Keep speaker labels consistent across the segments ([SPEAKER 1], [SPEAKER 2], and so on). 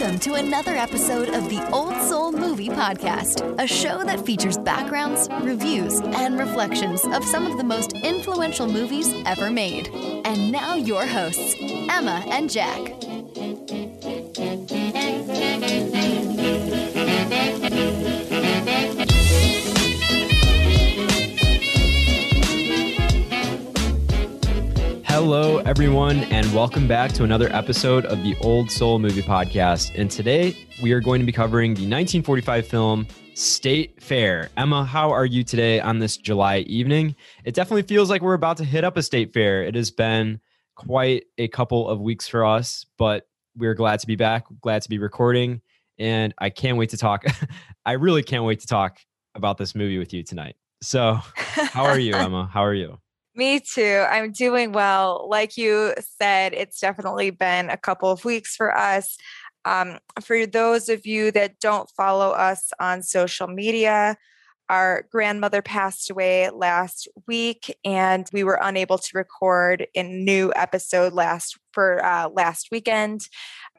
[SPEAKER 1] Welcome to another episode of the Old Soul Movie Podcast, a show that features backgrounds, reviews, and reflections of some of the most influential movies ever made. And now, your hosts, Emma and Jack.
[SPEAKER 2] Hello, everyone, and welcome back to another episode of the Old Soul Movie Podcast. And today we are going to be covering the 1945 film State Fair. Emma, how are you today on this July evening? It definitely feels like we're about to hit up a state fair. It has been quite a couple of weeks for us, but we're glad to be back, glad to be recording, and I can't wait to talk. I really can't wait to talk about this movie with you tonight. So, how are you, Emma? How are you?
[SPEAKER 3] Me too. I'm doing well. Like you said, it's definitely been a couple of weeks for us. Um, for those of you that don't follow us on social media, our grandmother passed away last week, and we were unable to record a new episode last for uh, last weekend.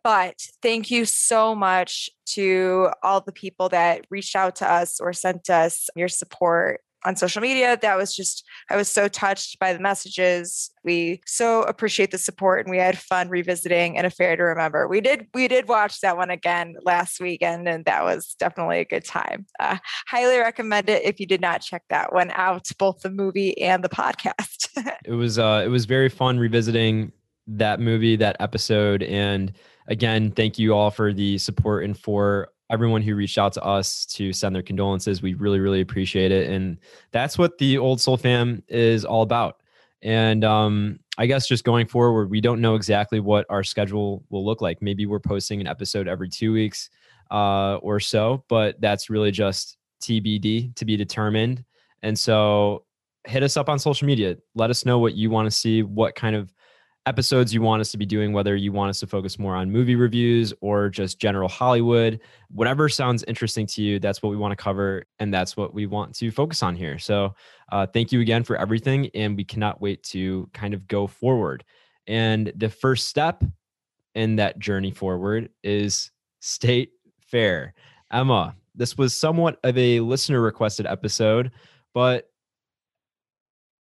[SPEAKER 3] But thank you so much to all the people that reached out to us or sent us your support on social media. That was just, I was so touched by the messages. We so appreciate the support and we had fun revisiting an affair to remember. We did, we did watch that one again last weekend and that was definitely a good time. Uh, highly recommend it if you did not check that one out, both the movie and the podcast.
[SPEAKER 2] it was, uh, it was very fun revisiting that movie, that episode. And again, thank you all for the support and for everyone who reached out to us to send their condolences. We really, really appreciate it. And that's what the Old Soul fam is all about. And um, I guess just going forward, we don't know exactly what our schedule will look like. Maybe we're posting an episode every two weeks uh, or so, but that's really just TBD to be determined. And so hit us up on social media. Let us know what you want to see, what kind of episodes you want us to be doing, whether you want us to focus more on movie reviews or just general Hollywood, whatever sounds interesting to you, that's what we want to cover. And that's what we want to focus on here. So uh, thank you again for everything. And we cannot wait to kind of go forward. And the first step in that journey forward is State Fair. Emma, this was somewhat of a listener requested episode, but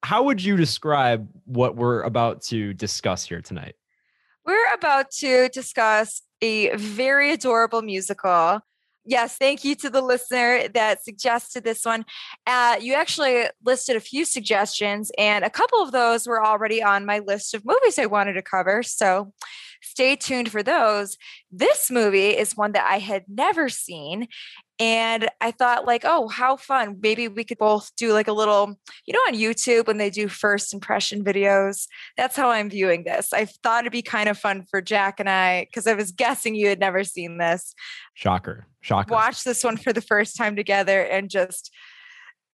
[SPEAKER 2] how would you describe what we're about to discuss here tonight?
[SPEAKER 3] We're about to discuss a very adorable musical. Yes, thank you to the listener that suggested this one. Uh, you actually listed a few suggestions, and a couple of those were already on my list of movies I wanted to cover. So stay tuned for those. This movie is one that I had never seen, and I thought, like, oh, how fun. Maybe we could both do like a little, you know, on YouTube when they do first impression videos. That's how I'm viewing this. I thought it'd be kind of fun for Jack and I, because I was guessing you had never seen this.
[SPEAKER 2] Shocker. Shocker.
[SPEAKER 3] Watch this one for the first time together and just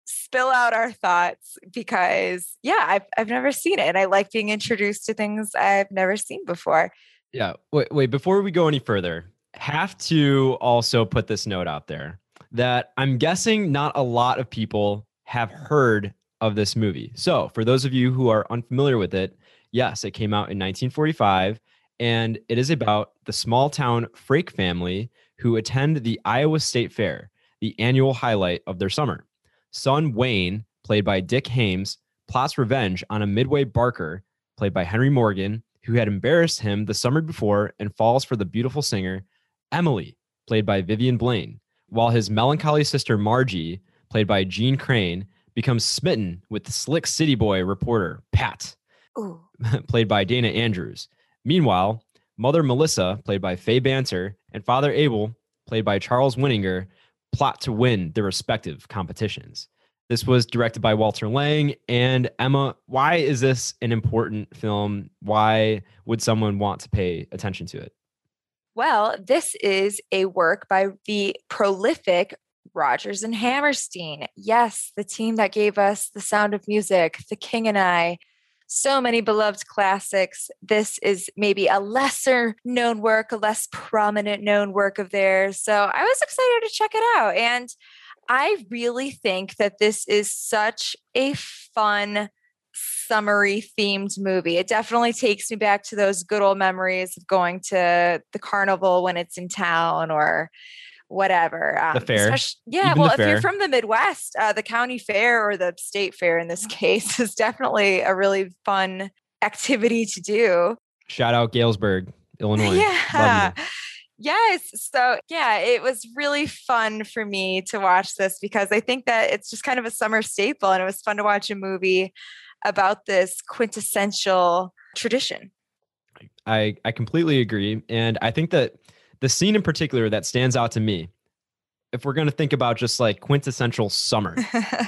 [SPEAKER 3] spill out our thoughts because yeah, I've I've never seen it. And I like being introduced to things I've never seen before.
[SPEAKER 2] Yeah. Wait, wait, before we go any further, have to also put this note out there that I'm guessing not a lot of people have heard of this movie. So, for those of you who are unfamiliar with it, yes, it came out in 1945 and it is about the small town Frake family who attend the Iowa State Fair, the annual highlight of their summer. Son Wayne, played by Dick Haymes, plots revenge on a Midway Barker, played by Henry Morgan, who had embarrassed him the summer before and falls for the beautiful singer Emily, played by Vivian Blaine, while his melancholy sister Margie, played by Jeanne Crain, becomes smitten with the slick city boy reporter Pat, played by Dana Andrews. Meanwhile, mother Melissa, played by Fay Bainter, and father Abel, played by Charles Winninger, plot to win their respective competitions. This was directed by Walter Lang. And Emma, why is this an important film? Why would someone want to pay attention to it?
[SPEAKER 3] Well, this is a work by the prolific Rodgers and Hammerstein. Yes, the team that gave us The Sound of Music, The King and I, so many beloved classics. This is maybe a lesser known work, a less prominent known work of theirs. So I was excited to check it out. And I really think that this is such a fun summery themed movie. It definitely takes me back to those good old memories of going to the carnival when it's in town or whatever.
[SPEAKER 2] Um, the fair.
[SPEAKER 3] Yeah. Even well, if fair. you're from the Midwest, uh, the county fair or the state fair in this case is definitely a really fun activity to do.
[SPEAKER 2] Shout out Galesburg, Illinois.
[SPEAKER 3] Yeah. Yes. So, yeah, it was really fun for me to watch this because I think that it's just kind of a summer staple and it was fun to watch a movie about this quintessential tradition.
[SPEAKER 2] I I completely agree and I think that the scene in particular that stands out to me if we're going to think about just like quintessential summer,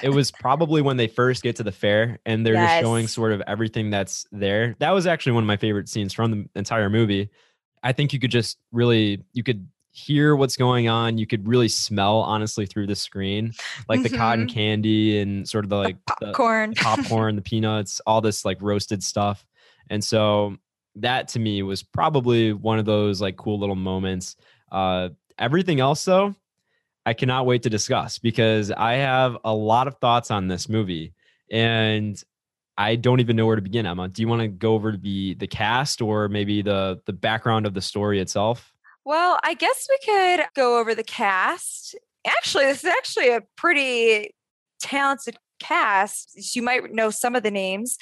[SPEAKER 2] it was probably when they first get to the fair and they're yes. just showing sort of everything that's there. That was actually one of my favorite scenes from the entire movie. I think you could just really you could hear what's going on. You could really smell honestly through the screen, like mm-hmm. the cotton mm-hmm. candy and sort of the like
[SPEAKER 3] the popcorn,
[SPEAKER 2] the popcorn, the peanuts, all this like roasted stuff. And so that to me was probably one of those like cool little moments. Uh, everything else though, I cannot wait to discuss because I have a lot of thoughts on this movie and I don't even know where to begin. Emma, do you want to go over the the cast or maybe the the background of the story itself?
[SPEAKER 3] Well, I guess we could go over the cast. Actually, this is actually a pretty talented cast. You might know some of the names.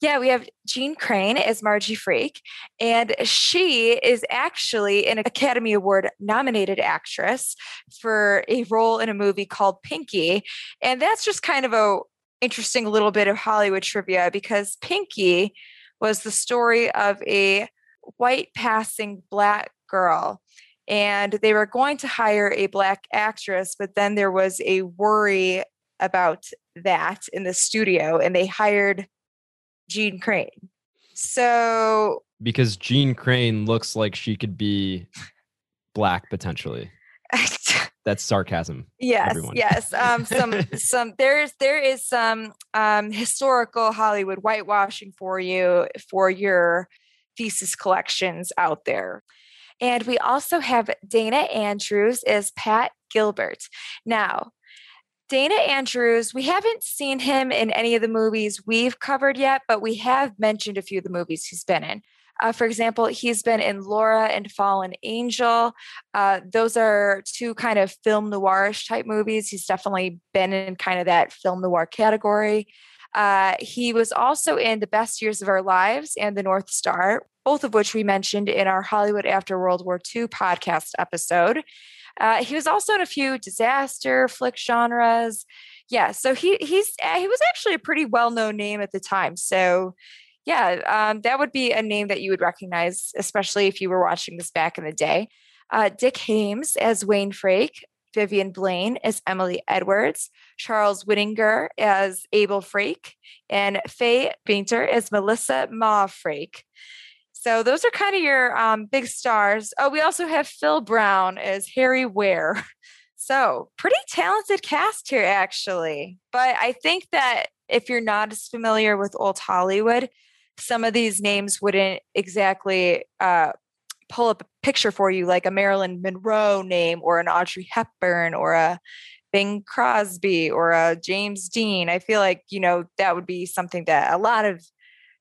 [SPEAKER 3] Yeah, we have Jeanne Crain as Margie Frake, and she is actually an Academy Award nominated actress for a role in a movie called Pinky. And that's just kind of a interesting little bit of Hollywood trivia because Pinky was the story of a white passing black girl. And they were going to hire a black actress, but then there was a worry about that in the studio, and they hired Jeanne Crain. So
[SPEAKER 2] because Jeanne Crain looks like she could be black potentially. That's sarcasm.
[SPEAKER 3] Yes, everyone. yes. Um, some some there's there is some um, historical Hollywood whitewashing for you for your thesis collections out there. And we also have Dana Andrews as Pat Gilbert. Now, Dana Andrews, we haven't seen him in any of the movies we've covered yet, but we have mentioned a few of the movies he's been in. Uh, for example, he's been in Laura and Fallen Angel. Uh, those are two kind of film noirish type movies. He's definitely been in kind of that film noir category. Uh, he was also in The Best Years of Our Lives and The North Star, both of which we mentioned in our Hollywood After World War II podcast episode. Uh, he was also in a few disaster flick genres. Yeah, so he he's uh, he was actually a pretty well known name at the time. So yeah, um, that would be a name that you would recognize, especially if you were watching this back in the day. Uh, Dick Haymes as Wayne Frake, Vivian Blaine as Emily Edwards, Charles Winninger as Abel Frake, and Faye Bainter as Melissa Ma Frake. So those are kind of your um, big stars. Oh, we also have Phil Brown as Harry Ware. So pretty talented cast here, actually. But I think that if you're not as familiar with old Hollywood, some of these names wouldn't exactly uh, pull up a picture for you, like a Marilyn Monroe name or an Audrey Hepburn or a Bing Crosby or a James Dean. I feel like, you know, that would be something that a lot of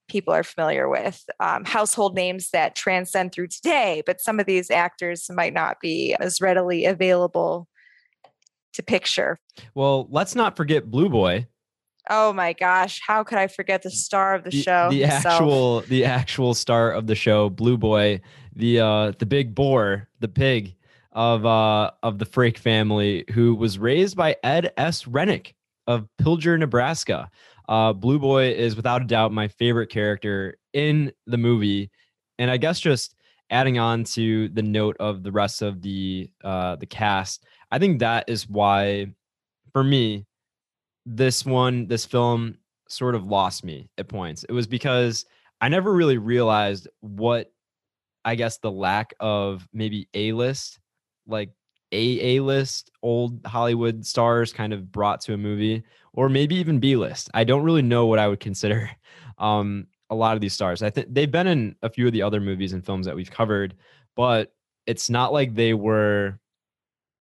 [SPEAKER 3] people are familiar with um, household names that transcend through today, but some of these actors might not be as readily available to picture.
[SPEAKER 2] Well, let's not forget Blue Boy.
[SPEAKER 3] Oh my gosh, how could I forget the star of the,
[SPEAKER 2] the
[SPEAKER 3] show?
[SPEAKER 2] The himself? actual the actual star of the show, Blue Boy, the uh the big boar, the pig of uh of the Frake family who was raised by Ed S. Rennick of Pilger, Nebraska. Uh, Blue Boy is without a doubt my favorite character in the movie, and I guess just adding on to the note of the rest of the uh, the cast, I think that is why, for me, this one, this film, sort of lost me at points. It was because I never really realized what I guess the lack of maybe A list, like a A list old Hollywood stars kind of brought to a movie, or maybe even B list. I don't really know what I would consider um, a lot of these stars. I think they've been in a few of the other movies and films that we've covered, but it's not like they were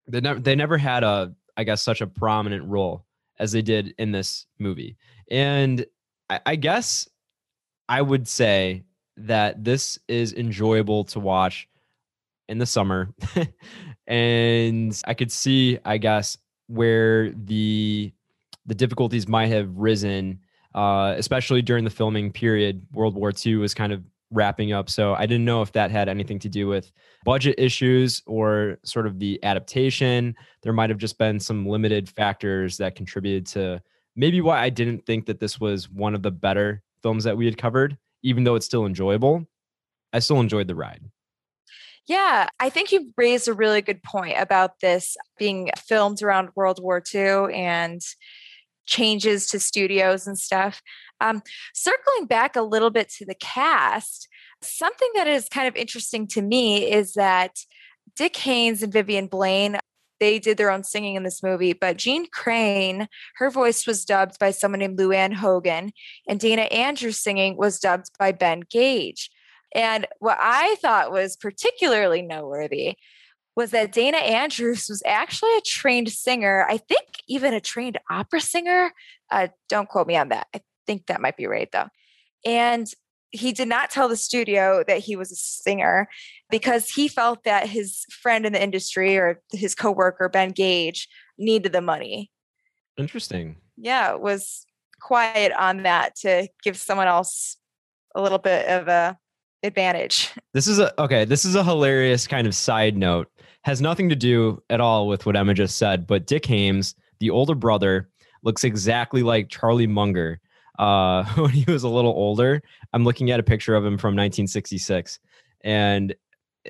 [SPEAKER 2] they never they never had a I guess such a prominent role as they did in this movie. And I, I guess I would say that this is enjoyable to watch in the summer. and I could see, I guess, where the the difficulties might have risen, uh, especially during the filming period. World War II was kind of wrapping up. So I didn't know if that had anything to do with budget issues or sort of the adaptation. There might have just been some limited factors that contributed to maybe why I didn't think that this was one of the better films that we had covered, even though it's still enjoyable. I still enjoyed the ride.
[SPEAKER 3] Yeah, I think you raised a really good point about this being filmed around World War II and changes to studios and stuff. Um, circling back a little bit to the cast, something that is kind of interesting to me is that Dick Haymes and Vivian Blaine they did their own singing in this movie, but Jeanne Crain, her voice was dubbed by someone named Louanne Hogan, and Dana Andrews' singing was dubbed by Ben Gage. And what I thought was particularly noteworthy was that Dana Andrews was actually a trained singer. I think even a trained opera singer. Uh, don't quote me on that. I think that might be right though. And he did not tell the studio that he was a singer because he felt that his friend in the industry or his coworker Ben Gage needed the money.
[SPEAKER 2] Interesting.
[SPEAKER 3] Yeah, was quiet on that to give someone else a little bit of a advantage.
[SPEAKER 2] This is a okay, this is a hilarious kind of side note. Has nothing to do at all with what Emma just said, but Dick Haymes, the older brother, looks exactly like Charlie Munger uh, when he was a little older. I'm looking at a picture of him from 1966, and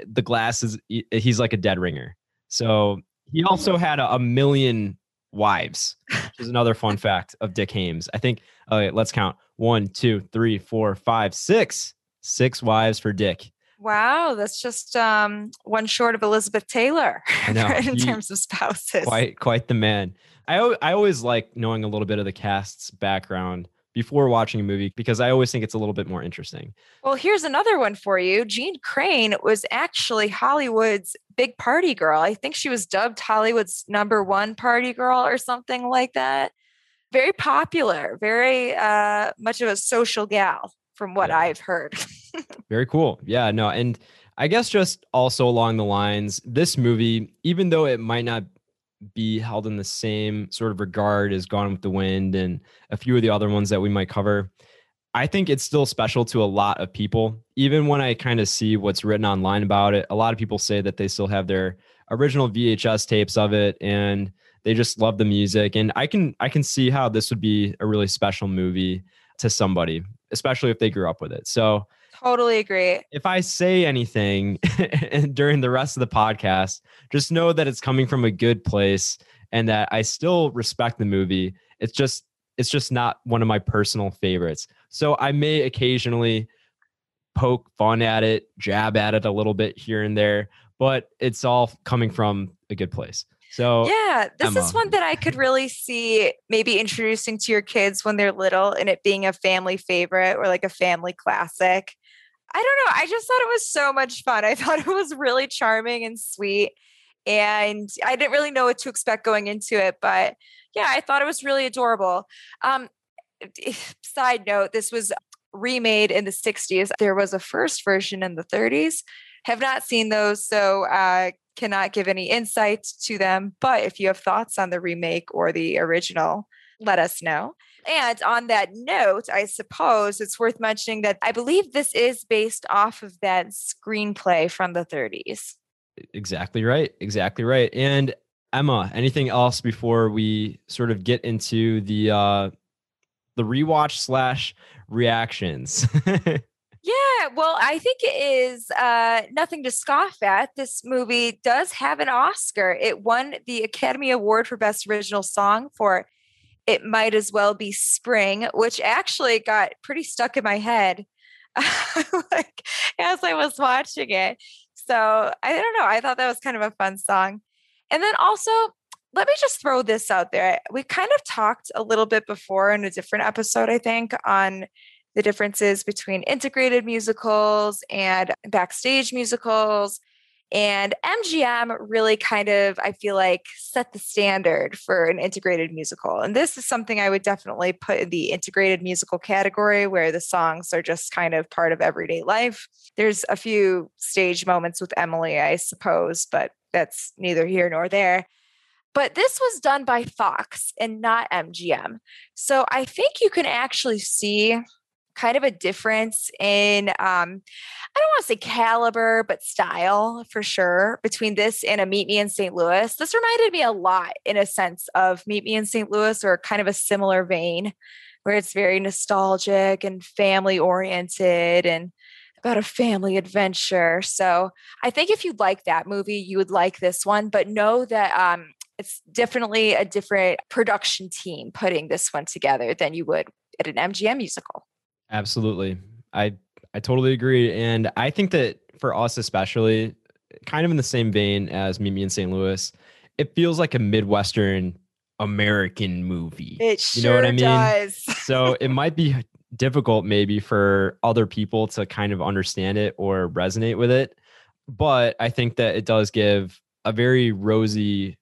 [SPEAKER 2] the glasses, he's like a dead ringer. So he also had a, a million wives, which is another fun fact of Dick Haymes. I think, okay, let's count one, two, three, four, five, six six wives for Dick.
[SPEAKER 3] Wow, that's just um, one short of Elizabeth Taylor
[SPEAKER 2] know,
[SPEAKER 3] in terms of spouses.
[SPEAKER 2] Quite, quite the man. I I always like knowing a little bit of the cast's background before watching a movie because I always think it's a little bit more interesting.
[SPEAKER 3] Well, here's another one for you. Jeanne Crain was actually Hollywood's big party girl. I think she was dubbed Hollywood's number one party girl or something like that. Very popular, very uh, much of a social gal from what yeah. I've heard.
[SPEAKER 2] Very cool. Yeah, no. And I guess just also along the lines, this movie, even though it might not be held in the same sort of regard as Gone with the Wind and a few of the other ones that we might cover, I think it's still special to a lot of people. Even when I kind of see what's written online about it, a lot of people say that they still have their original VHS tapes of it and they just love the music and I can I can see how this would be a really special movie to somebody especially if they grew up with it. So
[SPEAKER 3] totally agree.
[SPEAKER 2] If I say anything during the rest of the podcast, just know that it's coming from a good place and that I still respect the movie. It's just it's just not one of my personal favorites. So I may occasionally poke fun at it, jab at it a little bit here and there, but it's all coming from a good place. So
[SPEAKER 3] yeah, this Emma. is one that I could really see maybe introducing to your kids when they're little and it being a family favorite or like a family classic. I don't know. I just thought it was so much fun. I thought it was really charming and sweet. And I didn't really know what to expect going into it, but yeah, I thought it was really adorable. Um, side note, this was remade in the 60s. There was a first version in the 30s. Have not seen those, so uh, cannot give any insight to them. But if you have thoughts on the remake or the original, let us know. And on that note, I suppose it's worth mentioning that I believe this is based off of that screenplay from the 30s.
[SPEAKER 2] Exactly right. Exactly right. And Emma, anything else before we sort of get into the uh the rewatch slash reactions?
[SPEAKER 3] Yeah, well, I think it is uh, nothing to scoff at. This movie does have an Oscar. It won the Academy Award for Best Original Song for It Might As Well Be Spring, which actually got pretty stuck in my head like as I was watching it. So I don't know. I thought that was kind of a fun song. And then also, let me just throw this out there. We kind of talked a little bit before in a different episode, I think, on the differences between integrated musicals and backstage musicals. And MGM really kind of, I feel like, set the standard for an integrated musical. And this is something I would definitely put in the integrated musical category where the songs are just kind of part of everyday life. There's a few stage moments with Emily, I suppose, but that's neither here nor there. But this was done by Fox and not MGM. So I think you can actually see kind of a difference in um, I don't want to say caliber, but style for sure between this and a Meet Me in St. Louis. This reminded me a lot in a sense of Meet Me in St. Louis or kind of a similar vein where it's very nostalgic and family oriented and about a family adventure. So I think if you like that movie, you would like this one, but know that um, it's definitely a different production team putting this one together than you would at an MGM musical.
[SPEAKER 2] Absolutely. I I totally agree. And I think that for us especially, kind of in the same vein as Me in St. Louis, it feels like a Midwestern American movie.
[SPEAKER 3] It sure you know what I mean? does.
[SPEAKER 2] so it might be difficult maybe for other people to kind of understand it or resonate with it. But I think that it does give a very rosy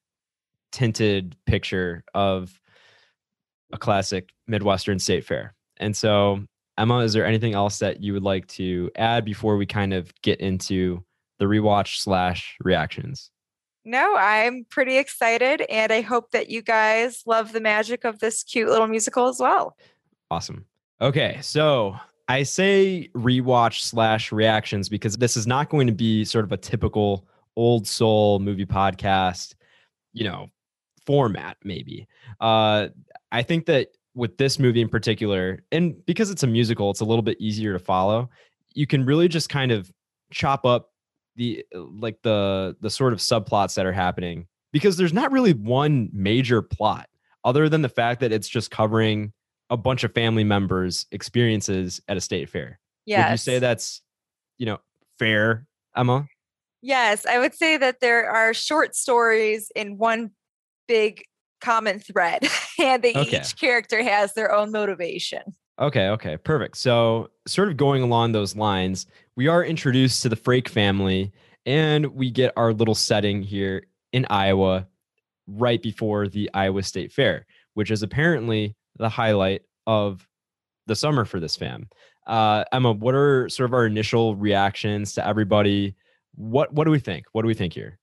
[SPEAKER 2] tinted picture of a classic Midwestern state fair. And so Emma, is there anything else that you would like to add before we kind of get into the rewatch slash reactions?
[SPEAKER 3] No, I'm pretty excited and I hope that you guys love the magic of this cute little musical as well.
[SPEAKER 2] Awesome. Okay, so I say rewatch slash reactions because this is not going to be sort of a typical old soul movie podcast, you know, format, maybe. Uh, I think that with this movie in particular, and because it's a musical, it's a little bit easier to follow. You can really just kind of chop up the like the the sort of subplots that are happening because there's not really one major plot other than the fact that it's just covering a bunch of family members experiences at a state fair.
[SPEAKER 3] Yeah.
[SPEAKER 2] Would you say that's, you know, fair, Emma?
[SPEAKER 3] Yes, I would say that there are short stories in one big common thread and that okay. each character has their own motivation.
[SPEAKER 2] Okay, okay, perfect. So, sort of going along those lines, we are introduced to the Frake family and we get our little setting here in Iowa right before the Iowa State Fair, which is apparently the highlight of the summer for this fam. Uh, Emma, what are sort of our initial reactions to everybody? What what do we think? What do we think here?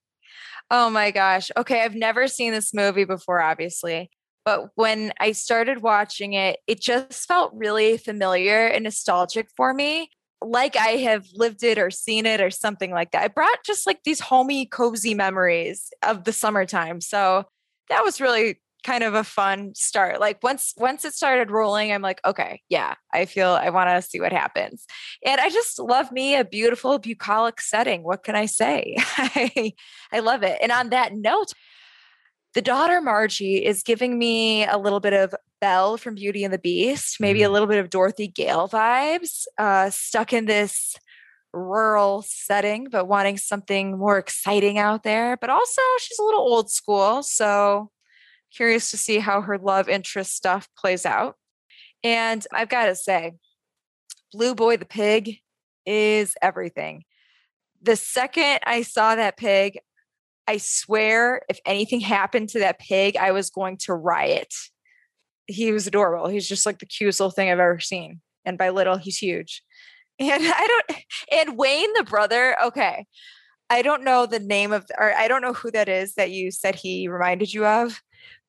[SPEAKER 3] Oh my gosh. Okay, I've never seen this movie before, obviously. But when I started watching it, it just felt really familiar and nostalgic for me. Like I have lived it or seen it or something like that. It brought just like these homey, cozy memories of the summertime. So that was really kind of a fun start. Like once once it started rolling, I'm like, okay, yeah, I feel I want to see what happens. And I just love me a beautiful bucolic setting. What can I say? I I love it. And on that note, the daughter Margie is giving me a little bit of Belle from Beauty and the Beast, maybe a little bit of Dorothy Gale vibes, uh, stuck in this rural setting, but wanting something more exciting out there. But also, she's a little old school. So curious to see how her love interest stuff plays out. And I've got to say, Blue Boy the pig is everything. The second I saw that pig, I swear if anything happened to that pig, I was going to riot. He was adorable. He's just like the cutest little thing I've ever seen. And by little, he's huge. And I don't, and Wayne, the brother, okay. I don't know the name of, or I don't know who that is that you said he reminded you of.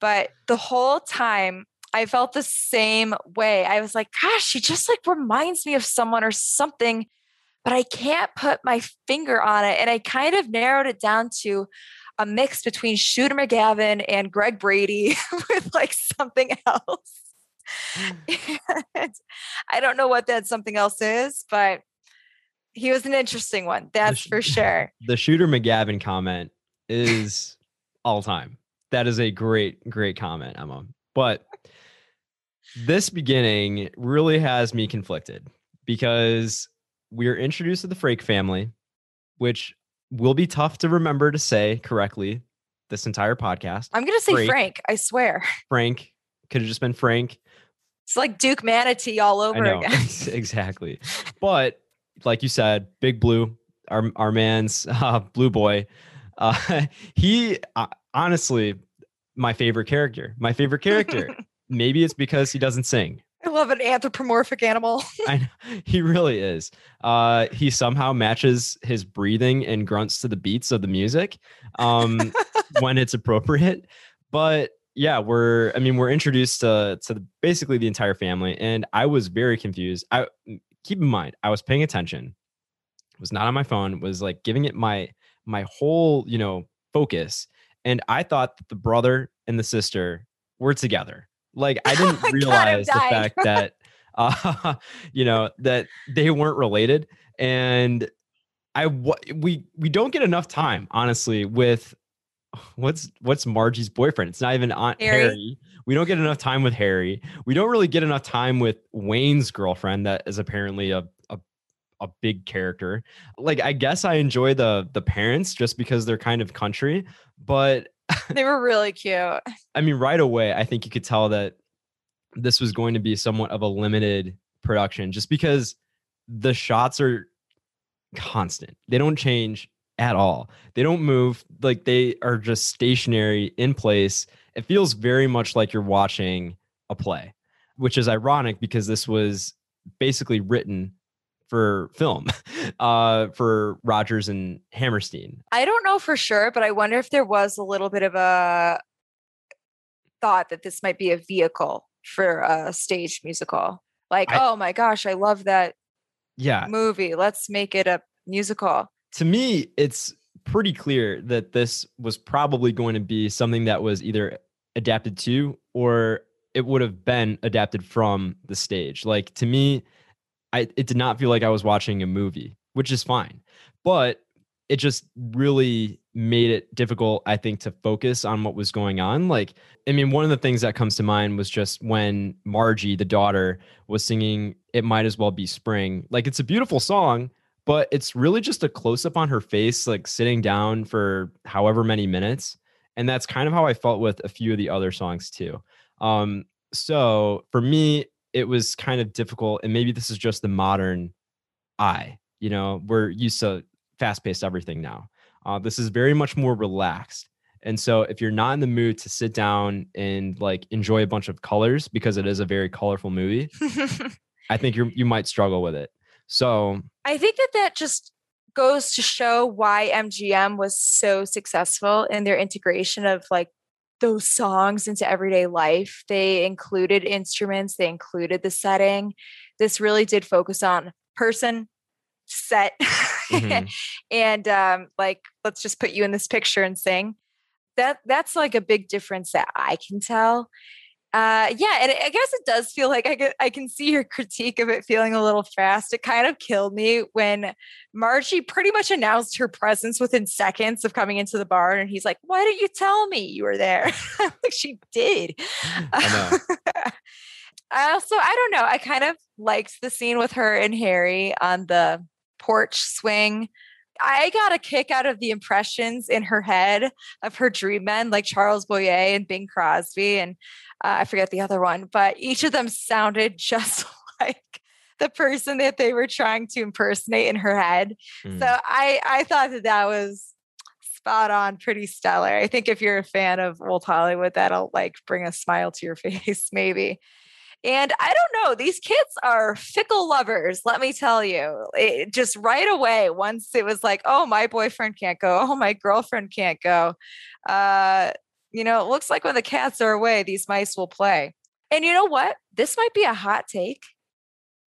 [SPEAKER 3] But the whole time I felt the same way. I was like, gosh, she just like reminds me of someone or something, but I can't put my finger on it. And I kind of narrowed it down to a mix between Shooter McGavin and Greg Brady with like something else. Mm. I don't know what that something else is, but he was an interesting one. That's sh- for sure.
[SPEAKER 2] The Shooter McGavin comment is all time that is a great, great comment, Emma. But this beginning really has me conflicted because we're introduced to the Frake family, which will be tough to remember to say correctly this entire podcast.
[SPEAKER 3] I'm going to say Frank, Frank, I swear.
[SPEAKER 2] Frank could have just been Frank.
[SPEAKER 3] It's like Duke Mantee all over again.
[SPEAKER 2] exactly. But like you said, Big Blue, our our man's uh, blue boy. Uh, he uh, honestly my favorite character. My favorite character. Maybe it's because he doesn't sing.
[SPEAKER 3] I love an anthropomorphic animal.
[SPEAKER 2] I know, he really is. Uh, he somehow matches his breathing and grunts to the beats of the music um, when it's appropriate. But yeah, we're I mean we're introduced to to the, basically the entire family, and I was very confused. I keep in mind I was paying attention, was not on my phone, was like giving it my my whole you know focus, and I thought that the brother and the sister were together. Like I didn't realize God, the fact that uh, you know that they weren't related, and I we we don't get enough time honestly with what's what's Margie's boyfriend? It's not even Aunt Harry. Harry. We don't get enough time with Harry. We don't really get enough time with Wayne's girlfriend that is apparently a a, a big character. Like I guess I enjoy the the parents just because they're kind of country, but
[SPEAKER 3] they were really cute.
[SPEAKER 2] I mean, right away, I think you could tell that this was going to be somewhat of a limited production just because the shots are constant. They don't change at all. They don't move. Like they are just stationary in place. It feels very much like you're watching a play, which is ironic because this was basically written for film uh, for Rodgers and Hammerstein.
[SPEAKER 3] I don't know for sure, but I wonder if there was a little bit of a thought that this might be a vehicle for a stage musical. Like, I, oh my gosh, I love that
[SPEAKER 2] yeah
[SPEAKER 3] movie. Let's make it a musical
[SPEAKER 2] to me, it's pretty clear that this was probably going to be something that was either adapted to or it would have been adapted from the stage. Like to me, I it did not feel like I was watching a movie, which is fine. But it just really made it difficult, I think, to focus on what was going on. Like, I mean, one of the things that comes to mind was just when Margie, the daughter, was singing It Might As Well Be Spring. Like, it's a beautiful song, but it's really just a close up on her face, like sitting down for however many minutes. And that's kind of how I felt with a few of the other songs too. Um, so for me, it was kind of difficult. And maybe this is just the modern eye. You know, we're used to fast paced everything now. Uh, this is very much more relaxed. And so if you're not in the mood to sit down and like enjoy a bunch of colors because it is a very colorful movie, I think you you might struggle with it. So
[SPEAKER 3] I think that that just goes to show why MGM was so successful in their integration of like those songs into everyday life. They included instruments, they included the setting. This really did focus on person, set, mm-hmm. and um, like let's just put you in this picture and sing. That that's like a big difference that I can tell uh, yeah, and I guess it does feel like I can, I can see your critique of it feeling a little fast. It kind of killed me when Margie pretty much announced her presence within seconds of coming into the bar, and he's like, "Why didn't you tell me you were there?" like she did. I know. I also, I don't know. I kind of liked the scene with her and Harry on the porch swing. I got a kick out of the impressions in her head of her dream men, like Charles Boyer and Bing Crosby, and uh, I forget the other one, but each of them sounded just like the person that they were trying to impersonate in her head. Mm. So I I thought that that was spot on, pretty stellar. I think if you're a fan of old Hollywood, that'll like bring a smile to your face, maybe. And I don't know, these kids are fickle lovers, let me tell you. It, just right away, once it was like, oh, my boyfriend can't go, oh, my girlfriend can't go, uh, you know, it looks like when the cats are away, these mice will play. And you know what? This might be a hot take,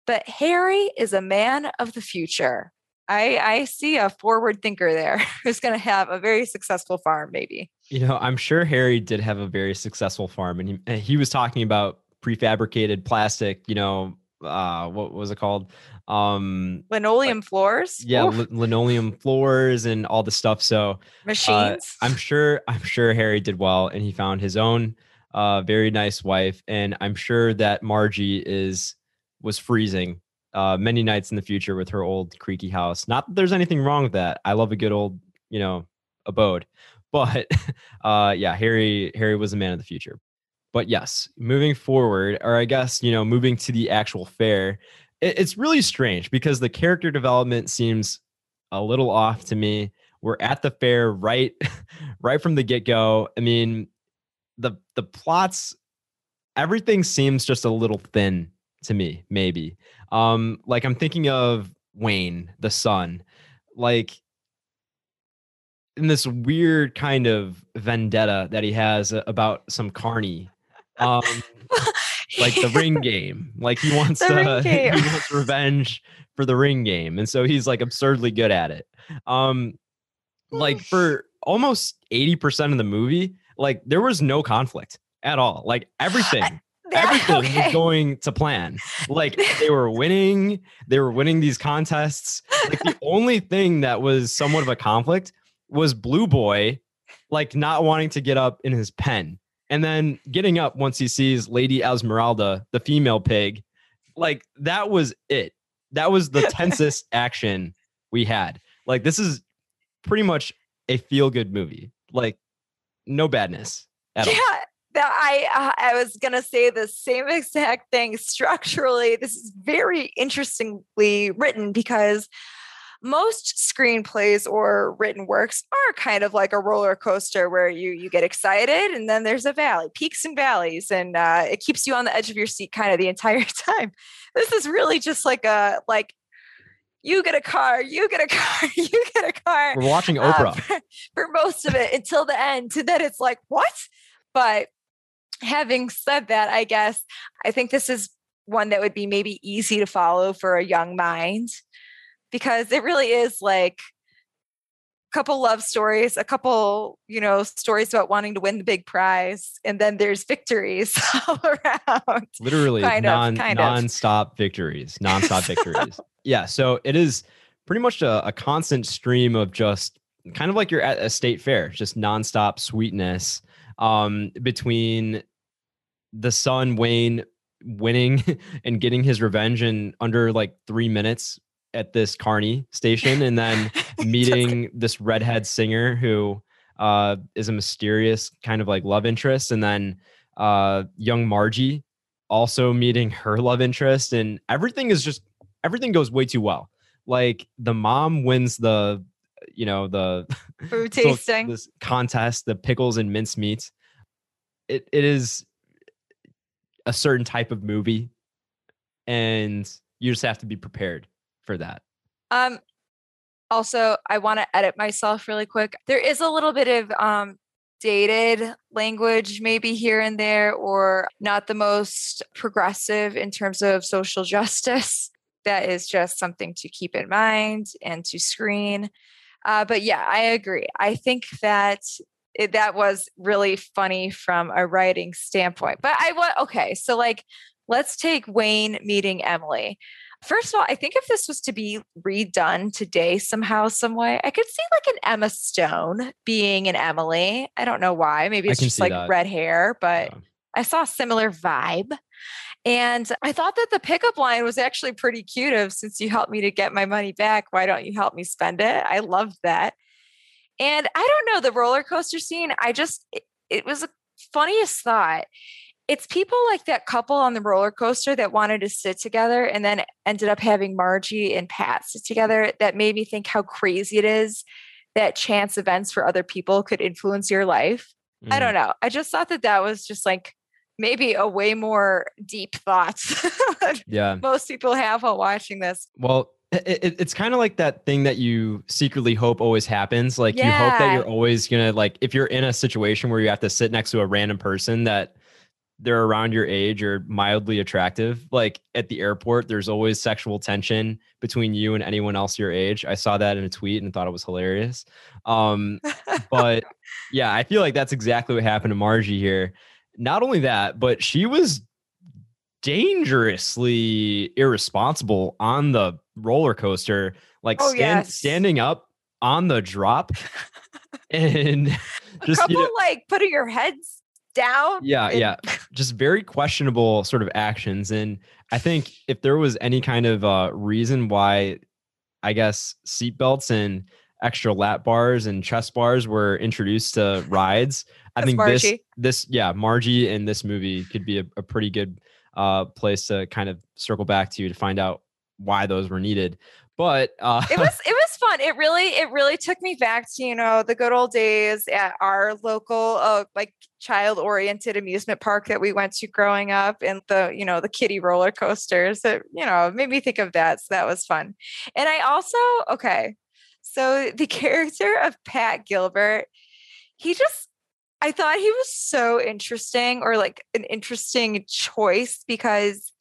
[SPEAKER 3] but Harry is a man of the future. I, I see a forward thinker there who's going to have a very successful farm, maybe.
[SPEAKER 2] You know, I'm sure Harry did have a very successful farm, and he, he was talking about prefabricated plastic, you know, uh, what was it called?
[SPEAKER 3] um linoleum like, floors?
[SPEAKER 2] yeah li- linoleum floors and all the stuff so uh,
[SPEAKER 3] machines?
[SPEAKER 2] Uh, i'm sure i'm sure harry did well and he found his own uh very nice wife and i'm sure that margie is was freezing uh many nights in the future with her old creaky house. Not that there's anything wrong with that. I love a good old you know abode. But uh yeah harry harry was a man of the future but yes moving forward or i guess you know moving to the actual fair it's really strange because the character development seems a little off to me. We're at the fair right right from the get-go. I mean, the the plots everything seems just a little thin to me, maybe. Um like I'm thinking of Wayne, the son. Like in this weird kind of vendetta that he has about some carney. Um like the ring game. Like he wants to he wants revenge for the ring game. And so he's like absurdly good at it. Um like for almost 80% of the movie, like there was no conflict at all. Like everything everything okay. was going to plan. Like they were winning, they were winning these contests. Like the only thing that was somewhat of a conflict was Blue Boy like not wanting to get up in his pen and then getting up once he sees Lady Esmeralda, the female pig. Like that was it. That was the tensest action we had. Like this is pretty much a feel good movie. Like no badness at
[SPEAKER 3] yeah.
[SPEAKER 2] all.
[SPEAKER 3] I uh, I was gonna say the same exact thing. Structurally, this is very interestingly written because most screenplays or written works are kind of like a roller coaster where you you get excited and then there's a valley peaks and valleys and uh, it keeps you on the edge of your seat kind of the entire time this is really just like a like you get a car, you get a car, you get a car.
[SPEAKER 2] We're watching uh, Oprah uh,
[SPEAKER 3] for, for, most of it until the end. And then it's like, what? But having said that, I guess I think this is one that would be maybe easy to follow for a young mind because it really is like a couple love stories, a couple, you know, stories about wanting to win the big prize, and then there's victories all around.
[SPEAKER 2] Literally kind non of, kind non-stop of. victories, non-stop victories. Yeah. So it is pretty much a, a constant stream of just kind of like you're at a state fair, just nonstop sweetness um, between the son Wayne winning and getting his revenge in under like three minutes at this Carney station and then meeting this redhead singer who uh, is a mysterious kind of like love interest. And then uh, young Margie also meeting her love interest. And everything is just, everything goes way too well. Like the mom wins the, you know, the
[SPEAKER 3] food tasting
[SPEAKER 2] this contest, the pickles and mincemeat. It, it is a certain type of movie and you just have to be prepared for that?
[SPEAKER 3] Um, also, I want to edit myself really quick. There is a little bit of um, dated language, maybe here and there, or not the most progressive in terms of social justice. That is just something to keep in mind and to screen. Uh, but yeah, I agree. I think that it, that was really funny from a writing standpoint. But I want, okay, so like, let's take Wayne meeting Emily. First of all, I think if this was to be redone today somehow, some way, I could see like an Emma Stone being an Emily. I don't know why. Maybe it's just like that. red hair, but yeah. I saw a similar vibe. And I thought that the pickup line was actually pretty cute of since you helped me to get my money back, why don't you help me spend it? I loved that. And I don't know, the roller coaster scene, I just, it, it was the funniest thought it's people like that couple on the roller coaster that wanted to sit together and then ended up having Margie and Pat sit together that made me think how crazy it is that chance events for other people could influence your life. Mm. I don't know. I just thought that that was just like maybe a way more deep thoughts.
[SPEAKER 2] yeah.
[SPEAKER 3] Most people have while watching this.
[SPEAKER 2] Well, it, it's kind of like that thing that you secretly hope always happens. Like yeah. you hope that you're always gonna like if you're in a situation where you have to sit next to a random person that they're around your age or mildly attractive. Like at the airport, there's always sexual tension between you and anyone else your age. I saw that in a tweet and thought it was hilarious. Um, but yeah, I feel like that's exactly what happened to Margie here. Not only that, but she was dangerously irresponsible on the roller coaster, like oh, stand, yes. standing up on the drop and
[SPEAKER 3] just a couple you know, like putting your heads down.
[SPEAKER 2] Yeah, and- yeah. Just very questionable sort of actions. And I think if there was any kind of uh, reason why, I guess, seatbelts and extra lap bars and chest bars were introduced to rides, I think Margie. this, this, yeah, Margie in this movie could be a, a pretty good uh, place to kind of circle back to you to find out why those were needed. But uh,
[SPEAKER 3] it was it was fun. It really it really took me back to you know the good old days at our local uh, like child oriented amusement park that we went to growing up, and the you know the kiddie roller coasters. That you know made me think of that. So that was fun. And I also okay, so the character of Pat Gilbert, he just I thought he was so interesting or like an interesting choice because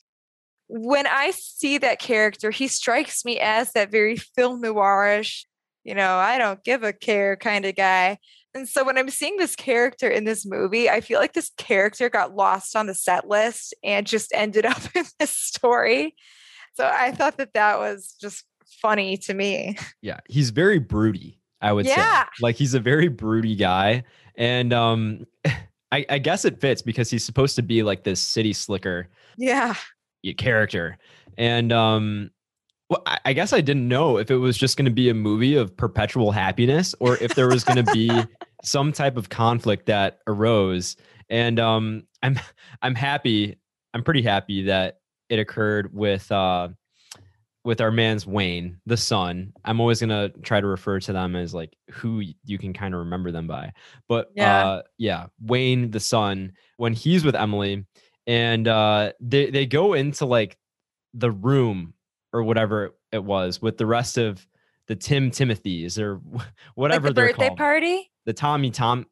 [SPEAKER 3] when I see that character, he strikes me as that very film noirish, you know, I don't give a care kind of guy. And so when I'm seeing this character in this movie, I feel like this character got lost on the set list and just ended up in this story. So I thought that that was just funny to me.
[SPEAKER 2] Yeah, he's very broody, I would
[SPEAKER 3] yeah.
[SPEAKER 2] say. Like he's a very broody guy. And um I, I guess it fits because he's supposed to be like this city slicker
[SPEAKER 3] Yeah
[SPEAKER 2] character. And um, well, I guess I didn't know if it was just going to be a movie of perpetual happiness or if there was going to be some type of conflict that arose. And um, I'm I'm happy. I'm pretty happy that it occurred with uh, with our man's Wayne, the son. I'm always gonna try to refer to them as like who you can kind of remember them by. But yeah, uh, yeah, Wayne, the son, when he's with Emily, and uh, they they go into like the room or whatever it was with the rest of the Tim Timothys or whatever
[SPEAKER 3] like the birthday
[SPEAKER 2] called.
[SPEAKER 3] party.
[SPEAKER 2] The Tommy Tom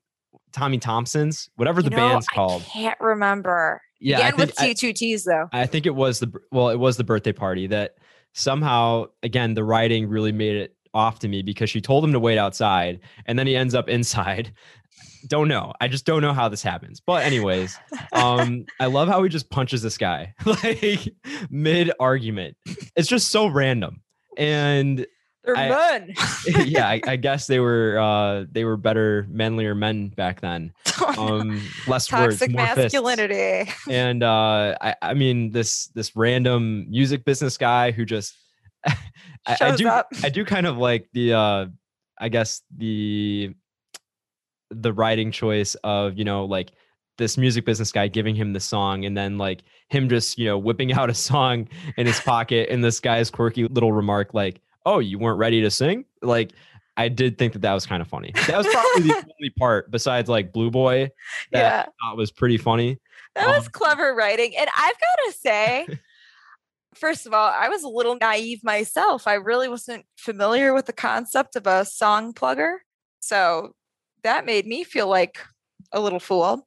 [SPEAKER 2] Tommy Thompsons, whatever
[SPEAKER 3] you
[SPEAKER 2] the
[SPEAKER 3] know,
[SPEAKER 2] band's called.
[SPEAKER 3] I can't remember.
[SPEAKER 2] Yeah,
[SPEAKER 3] again
[SPEAKER 2] I
[SPEAKER 3] with T two T's though.
[SPEAKER 2] I think it was the well, it was the birthday party that somehow again the writing really made it off to me because she told him to wait outside and then he ends up inside don't know. I just don't know how this happens. But anyways, um, I love how he just punches this guy like mid argument. It's just so random. And
[SPEAKER 3] they're
[SPEAKER 2] I,
[SPEAKER 3] men.
[SPEAKER 2] yeah, I, I, guess they were uh they were better manlier men back then. Um less
[SPEAKER 3] toxic
[SPEAKER 2] words,
[SPEAKER 3] masculinity.
[SPEAKER 2] Fists. And uh I, I mean this this random music business guy who just I, I do
[SPEAKER 3] up.
[SPEAKER 2] I do kind of like the uh I guess the the writing choice of you know like this music business guy giving him the song and then like him just you know whipping out a song in his pocket and this guy's quirky little remark like oh you weren't ready to sing? Like i did think that that was kind of funny. That was probably the only part besides like blue boy that yeah. i thought was pretty funny.
[SPEAKER 3] That was um, clever writing and i've got to say first of all i was a little naive myself. I really wasn't familiar with the concept of a song plugger so that made me feel like a little fool.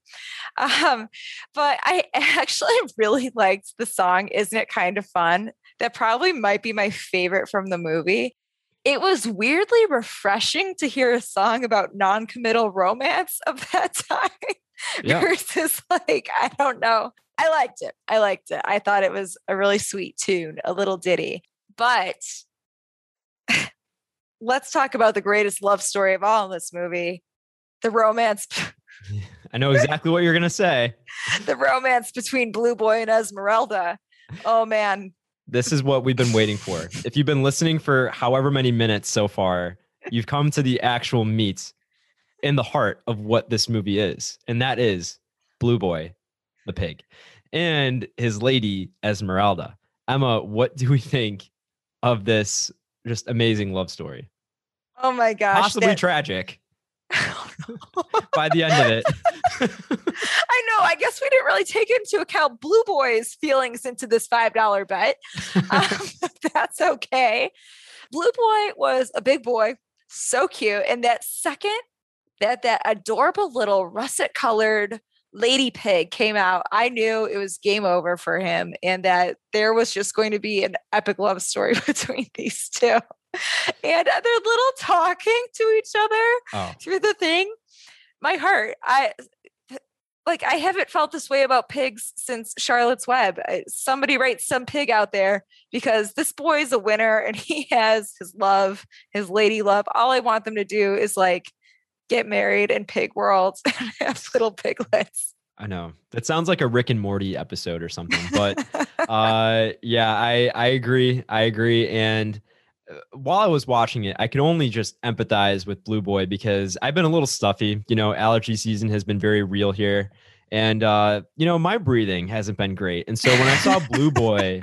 [SPEAKER 3] Um, but I actually really liked the song, Isn't It Kind of Fun? That probably might be my favorite from the movie. It was weirdly refreshing to hear a song about non committal romance of that time yeah. versus, like, I don't know. I liked it. I liked it. I thought it was a really sweet tune, a little ditty. But let's talk about the greatest love story of all in this movie the romance.
[SPEAKER 2] I know exactly what you're going to say.
[SPEAKER 3] The romance between Blue Boy and Esmeralda. Oh, man.
[SPEAKER 2] This is what we've been waiting for. If you've been listening for however many minutes so far, you've come to the actual meat in the heart of what this movie is. And that is Blue Boy, the pig, and his lady, Esmeralda. Emma, what do we think of this just amazing love story?
[SPEAKER 3] Oh my gosh.
[SPEAKER 2] Possibly that- tragic. By the end of it.
[SPEAKER 3] I know. I guess we didn't really take into account Blue Boy's feelings into this $5 bet. Um, that's okay. Blue Boy was a big boy, so cute. And that second that that adorable little russet colored lady pig came out, I knew it was game over for him and that there was just going to be an epic love story between these two and they're little talking to each other oh. through the thing. My heart, I like I haven't felt this way about pigs since Charlotte's Web. Somebody writes some pig out there because this boy is a winner and he has his love, his lady love. All I want them to do is like get married in pig world and have little piglets.
[SPEAKER 2] I know. That sounds like a Rick and Morty episode or something. But uh yeah, I I agree. I agree and while I was watching it, I could only just empathize with Blue Boy because I've been a little stuffy. You know, allergy season has been very real here. And, uh, you know, my breathing hasn't been great. And so when I saw Blue Boy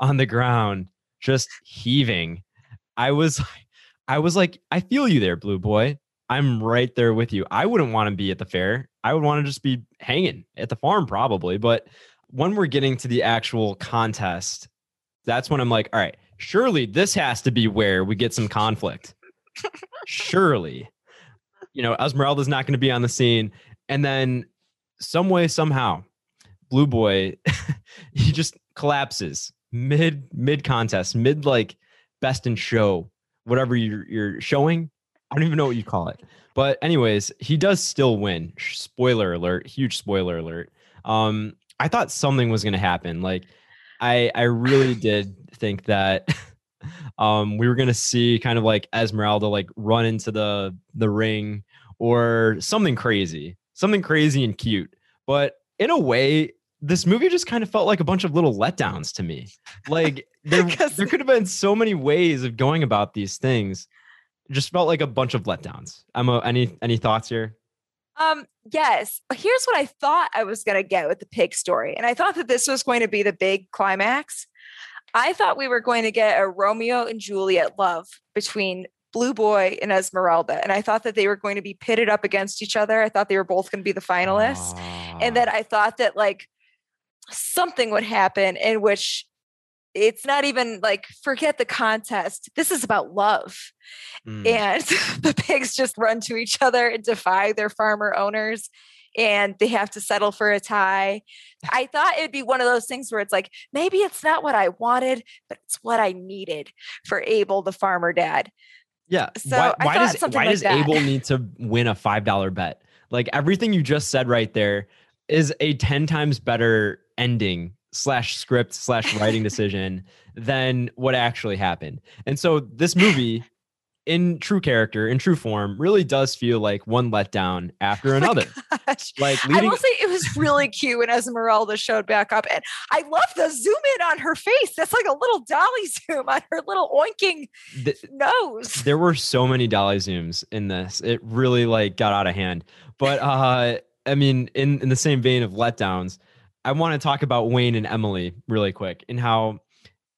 [SPEAKER 2] on the ground just heaving, I was I was like, I feel you there, blue boy. I'm right there with you. I wouldn't want to be at the fair. I would want to just be hanging at the farm, probably. But when we're getting to the actual contest, that's when I'm like, all right, surely this has to be where we get some conflict. surely. You know, Esmeralda's not going to be on the scene. And then some way, somehow, Blue Boy, he just collapses mid mid contest, mid like best in show, whatever you're you're showing. I don't even know what you call it. But anyways, he does still win. Spoiler alert, huge spoiler alert. Um, I thought something was gonna happen. Like I I really did think that um we were gonna see kind of like Esmeralda like run into the the ring or something crazy, something crazy and cute. But in a way, this movie just kind of felt like a bunch of little letdowns to me. Like there, there could have been so many ways of going about these things. It just felt like a bunch of letdowns. Emma, any any thoughts here?
[SPEAKER 3] Um, yes. Here's what I thought I was gonna get with the pig story. And I thought that this was going to be the big climax. I thought we were going to get a Romeo and Juliet love between Blue Boy and Esmeralda. And I thought that they were going to be pitted up against each other. I thought they were both going to be the finalists. And then I thought that like something would happen in which it's not even like forget the contest. This is about love. Mm. And the pigs just run to each other and defy their farmer owners and they have to settle for a tie. I thought it'd be one of those things where it's like, maybe it's not what I wanted, but it's what I needed for Abel, the farmer dad.
[SPEAKER 2] Yeah. So why, why does why like does that. Abel need to win a five dollar bet? Like everything you just said right there is a ten times better ending slash script slash writing decision than what actually happened. And so this movie in true character, in true form, really does feel like one letdown after oh another.
[SPEAKER 3] like leading- I will say it was really cute when Esmeralda showed back up, and I love the zoom in on her face. That's like a little dolly zoom on her little oinking the, nose.
[SPEAKER 2] There were so many dolly zooms in this; it really like got out of hand. But uh, I mean, in in the same vein of letdowns, I want to talk about Wayne and Emily really quick and how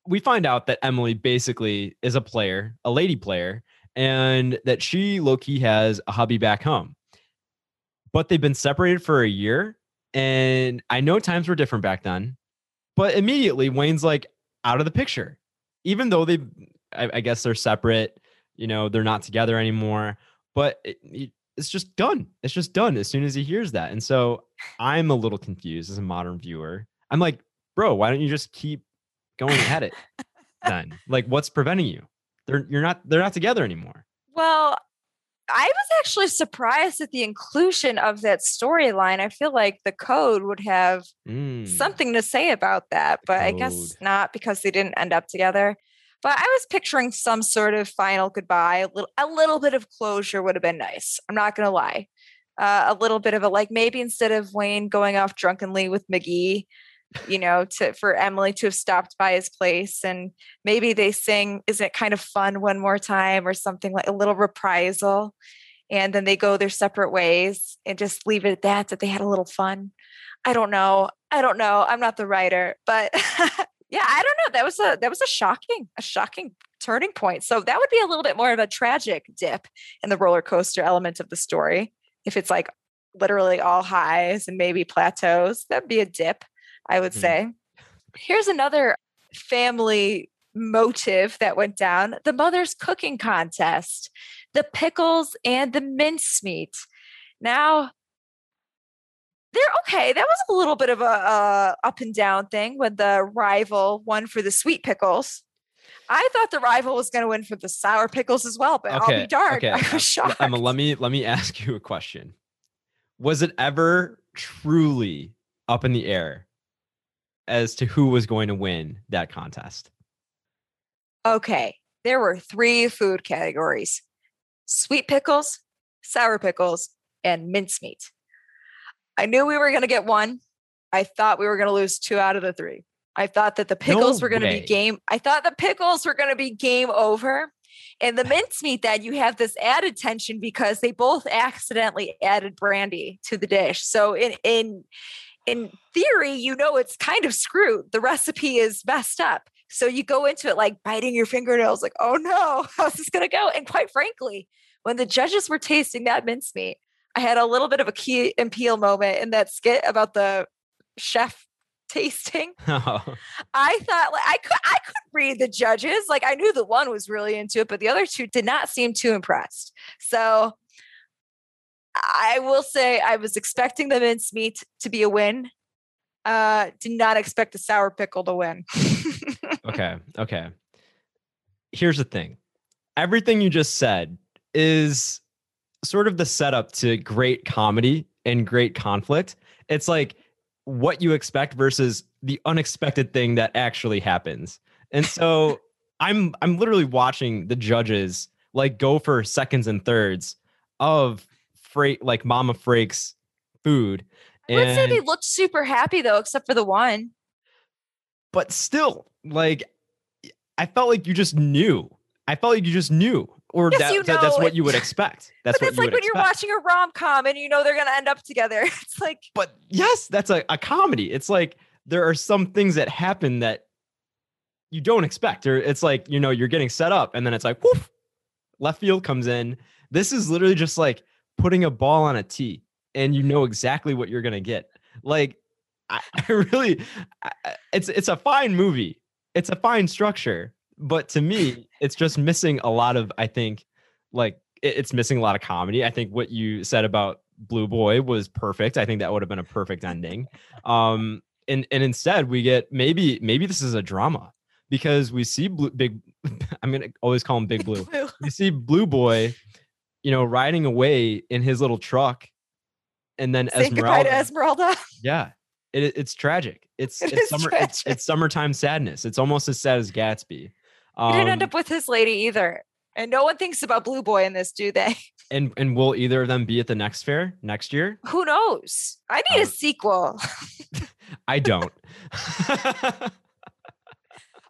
[SPEAKER 2] we find out that Emily basically is a player, a lady player, and that she Loki has a hubby back home. But they've been separated for a year. And I know times were different back then, but immediately Wayne's like out of the picture. Even though they, I, I guess they're separate, you know, they're not together anymore. But it, it's just done. It's just done as soon as he hears that. And so I'm a little confused as a modern viewer. I'm like, bro, why don't you just keep going at it then? Like, what's preventing you? They're you're not they're not together anymore.
[SPEAKER 3] Well, I was actually surprised at the inclusion of that storyline. I feel like the code would have mm. something to say about that, but I guess not because they didn't end up together. But I was picturing some sort of final goodbye. A little, a little bit of closure would have been nice. I'm not gonna lie. Uh, a little bit of a like maybe instead of Wayne going off drunkenly with McGee, you know, to for Emily to have stopped by his place and maybe they sing "Isn't it kind of fun" one more time or something like a little reprisal, and then they go their separate ways and just leave it at that. That they had a little fun. I don't know. I don't know. I'm not the writer, but yeah, I don't know. That was a that was a shocking a shocking turning point. So that would be a little bit more of a tragic dip in the roller coaster element of the story. If it's like literally all highs and maybe plateaus, that'd be a dip. I would mm. say. Here's another family motive that went down the mother's cooking contest, the pickles and the mincemeat. Now, they're okay. That was a little bit of a, a up and down thing when the rival won for the sweet pickles. I thought the rival was going to win for the sour pickles as well, but okay, I'll be darned. Okay. I was shocked.
[SPEAKER 2] Emma, let me let me ask you a question. Was it ever truly up in the air as to who was going to win that contest?
[SPEAKER 3] Okay. There were three food categories sweet pickles, sour pickles, and mincemeat. I knew we were going to get one. I thought we were going to lose two out of the three. I thought that the pickles no were going to be game. I thought the pickles were going to be game over. And the mincemeat that you have this added tension because they both accidentally added brandy to the dish. So in in in theory, you know it's kind of screwed. The recipe is messed up. So you go into it like biting your fingernails, like, oh no, how's this gonna go? And quite frankly, when the judges were tasting that mincemeat, I had a little bit of a Key and Peele moment in that skit about the chef tasting.
[SPEAKER 2] Oh,
[SPEAKER 3] I thought like I could I could read the judges. Like I knew the one was really into it, but the other two did not seem too impressed. So I will say I was expecting the mincemeat to be a win. Uh did not expect the sour pickle to win.
[SPEAKER 2] okay. Okay. Here's the thing everything you just said is sort of the setup to great comedy and great conflict. It's like what you expect versus the unexpected thing that actually happens. And so I'm I'm literally watching the judges like go for seconds and thirds of freight like Mama Frake's food.
[SPEAKER 3] I would say they looked super happy though, except for the one.
[SPEAKER 2] but still, like I felt like you just knew. I felt like you just knew, or
[SPEAKER 3] Yes,
[SPEAKER 2] that,
[SPEAKER 3] you
[SPEAKER 2] that- that's what you would expect. That's
[SPEAKER 3] but
[SPEAKER 2] what you
[SPEAKER 3] like when you're watching a rom com and you know they're gonna end up together. It's like
[SPEAKER 2] but yes, that's a, a comedy. It's like there are some things that happen that you don't expect. Or it's like, you know, you're getting set up and then it's like, woof, left field comes in. This is literally just like putting a ball on a tee and you know exactly what you're gonna get. Like, I, I really I- it's it's a fine movie. It's a fine structure, but to me, it's just missing a lot of, I think, like it's missing a lot of comedy. I think what you said about Blue Boy was perfect. I think that would have been a perfect ending. Um, and and instead we get maybe maybe this is a drama because we see blue, big. I'm gonna always call him Big Blue.
[SPEAKER 3] blue.
[SPEAKER 2] We see Blue Boy, you know, riding away in his little truck, and then
[SPEAKER 3] Say goodbye
[SPEAKER 2] Esmeralda.
[SPEAKER 3] to Esmeralda.
[SPEAKER 2] yeah, it, it's tragic. It's
[SPEAKER 3] It
[SPEAKER 2] it's summer. It's, it's summertime sadness. It's almost as sad as Gatsby.
[SPEAKER 3] He didn't end
[SPEAKER 2] Um,
[SPEAKER 3] up with his lady either. And no one thinks about Blue Boy in this, do they?
[SPEAKER 2] and and will either of them be at the next fair next year?
[SPEAKER 3] Who knows? I need
[SPEAKER 2] Um,
[SPEAKER 3] a sequel.
[SPEAKER 2] I don't.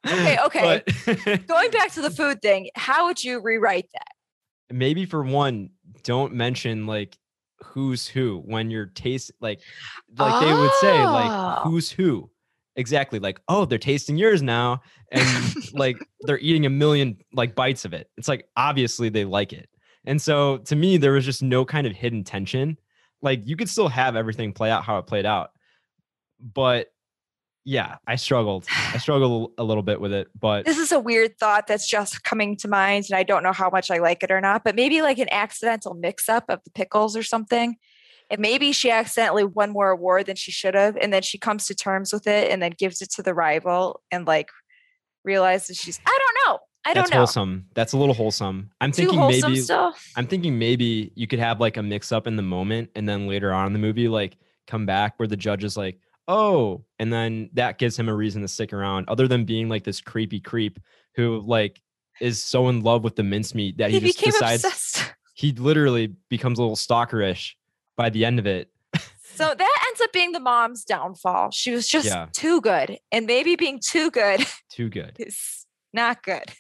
[SPEAKER 3] Okay, okay.
[SPEAKER 2] But
[SPEAKER 3] Going back to the food thing, how would you rewrite that?
[SPEAKER 2] maybe for one, don't mention like who's who when you're taste like like they would say like
[SPEAKER 3] Oh.
[SPEAKER 2] who's who. Exactly. Like, oh, they're tasting yours now. And like they're eating a million like bites of it. It's like obviously they like it. And so to me, there was just no kind of hidden tension. Like you could still have everything play out how it played out. But yeah, I struggled. I struggled a little bit with it. But
[SPEAKER 3] This is a weird thought that's just coming to mind, and I don't know how much I like it or not, but maybe like an accidental mix up of the pickles or something. And maybe she accidentally won more award than she should have. And then she comes to terms with it and then gives it to the rival and like realizes she's, I don't know. I don't
[SPEAKER 2] that's
[SPEAKER 3] know.
[SPEAKER 2] wholesome. That's a little wholesome. I'm
[SPEAKER 3] Too
[SPEAKER 2] thinking
[SPEAKER 3] wholesome
[SPEAKER 2] maybe
[SPEAKER 3] still.
[SPEAKER 2] I'm thinking maybe you could have like a mix up in the moment and then later on in the movie, like come back where the judge is like, oh, and then that gives him a reason to stick around, other than being like this creepy creep who like is so in love with the mincemeat that he,
[SPEAKER 3] He
[SPEAKER 2] just
[SPEAKER 3] became
[SPEAKER 2] decides
[SPEAKER 3] obsessed.
[SPEAKER 2] he literally becomes a little stalkerish by the end of it.
[SPEAKER 3] So that ends up being the mom's downfall. She was just
[SPEAKER 2] Yeah.
[SPEAKER 3] too good. And maybe being too good
[SPEAKER 2] Too good.
[SPEAKER 3] is not good.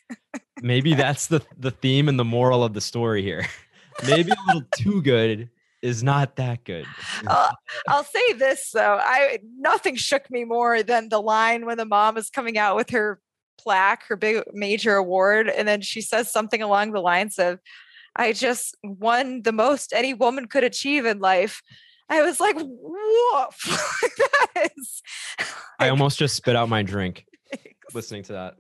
[SPEAKER 2] Maybe that's the the theme and the moral of the story here. Maybe a little too good is not that good.
[SPEAKER 3] Uh, I'll say this though, I nothing shook me more than the line when the mom is coming out with her plaque, her big major award, and then she says something along the lines of, "I just won the most any woman could achieve in life." I was like, "Woof!" that is.
[SPEAKER 2] I almost just spit out my drink. listening to that.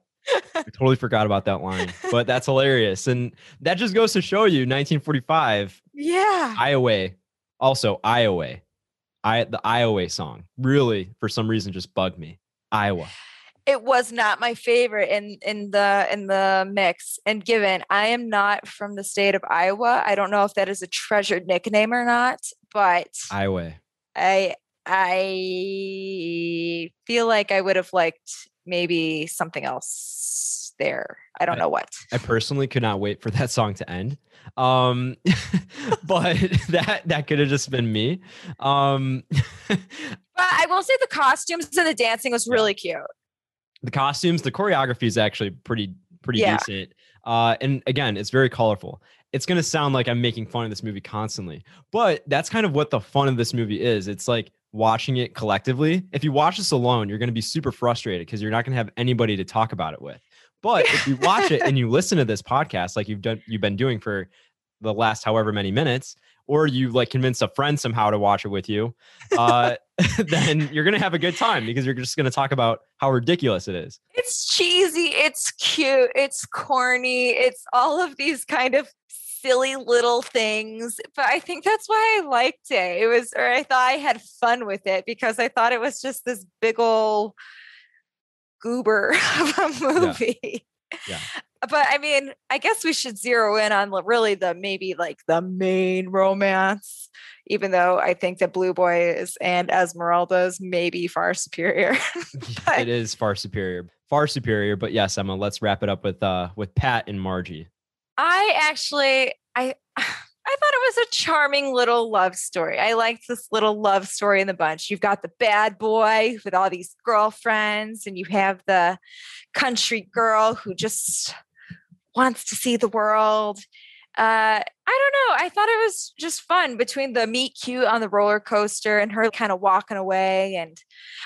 [SPEAKER 2] I totally forgot about that line, but that's hilarious. And that just goes to show you 1945,
[SPEAKER 3] yeah.
[SPEAKER 2] Iowa, also Iowa. I the Iowa song really for some reason just bugged me. Iowa.
[SPEAKER 3] It was not my favorite in in the in the mix and given i am not from the state of iowa i don't know if that is a treasured nickname or not but
[SPEAKER 2] Iowa.
[SPEAKER 3] i i feel like i would have liked maybe something else there i don't
[SPEAKER 2] I-
[SPEAKER 3] know what
[SPEAKER 2] I personally could not wait for that song to end. Um but that that could have just been me. Um
[SPEAKER 3] but i will say the costumes and the dancing was really cute
[SPEAKER 2] the costumes, the choreography is actually pretty pretty
[SPEAKER 3] Yeah.
[SPEAKER 2] decent. Uh, and again, it's very colorful. It's gonna sound like I'm making fun of this movie constantly, but that's kind of what the fun of this movie is. It's like watching it collectively. If you watch this alone, you're going to be super frustrated because you're not going to have anybody to talk about it with. But if you watch it and you listen to this podcast like you've done you've been doing for the last however many minutes, or you like convince a friend somehow to watch it with you, uh, then you're gonna have a good time because you're just gonna talk about how ridiculous it is.
[SPEAKER 3] It's cheesy, it's cute, it's corny, it's all of these kind of silly little things. But I think that's why I liked it. It was, or I thought I had fun with it because I thought it was just this big old goober of a movie.
[SPEAKER 2] Yeah. Yeah
[SPEAKER 3] but I mean, I guess we should zero in on really the maybe like the main romance, even though I think that Blue Boys and Esmeralda's maybe far superior.
[SPEAKER 2] but, it is far superior, far superior. But yes, Emma, let's wrap it up with uh with Pat and Margie.
[SPEAKER 3] I actually I I thought it was a charming little love story. I liked this little love story in the bunch. You've got the bad boy with all these girlfriends, and you have the country girl who just wants to see the world. Uh, I don't know. I thought it was just fun between the meet cute on the roller coaster and her kind of walking away. And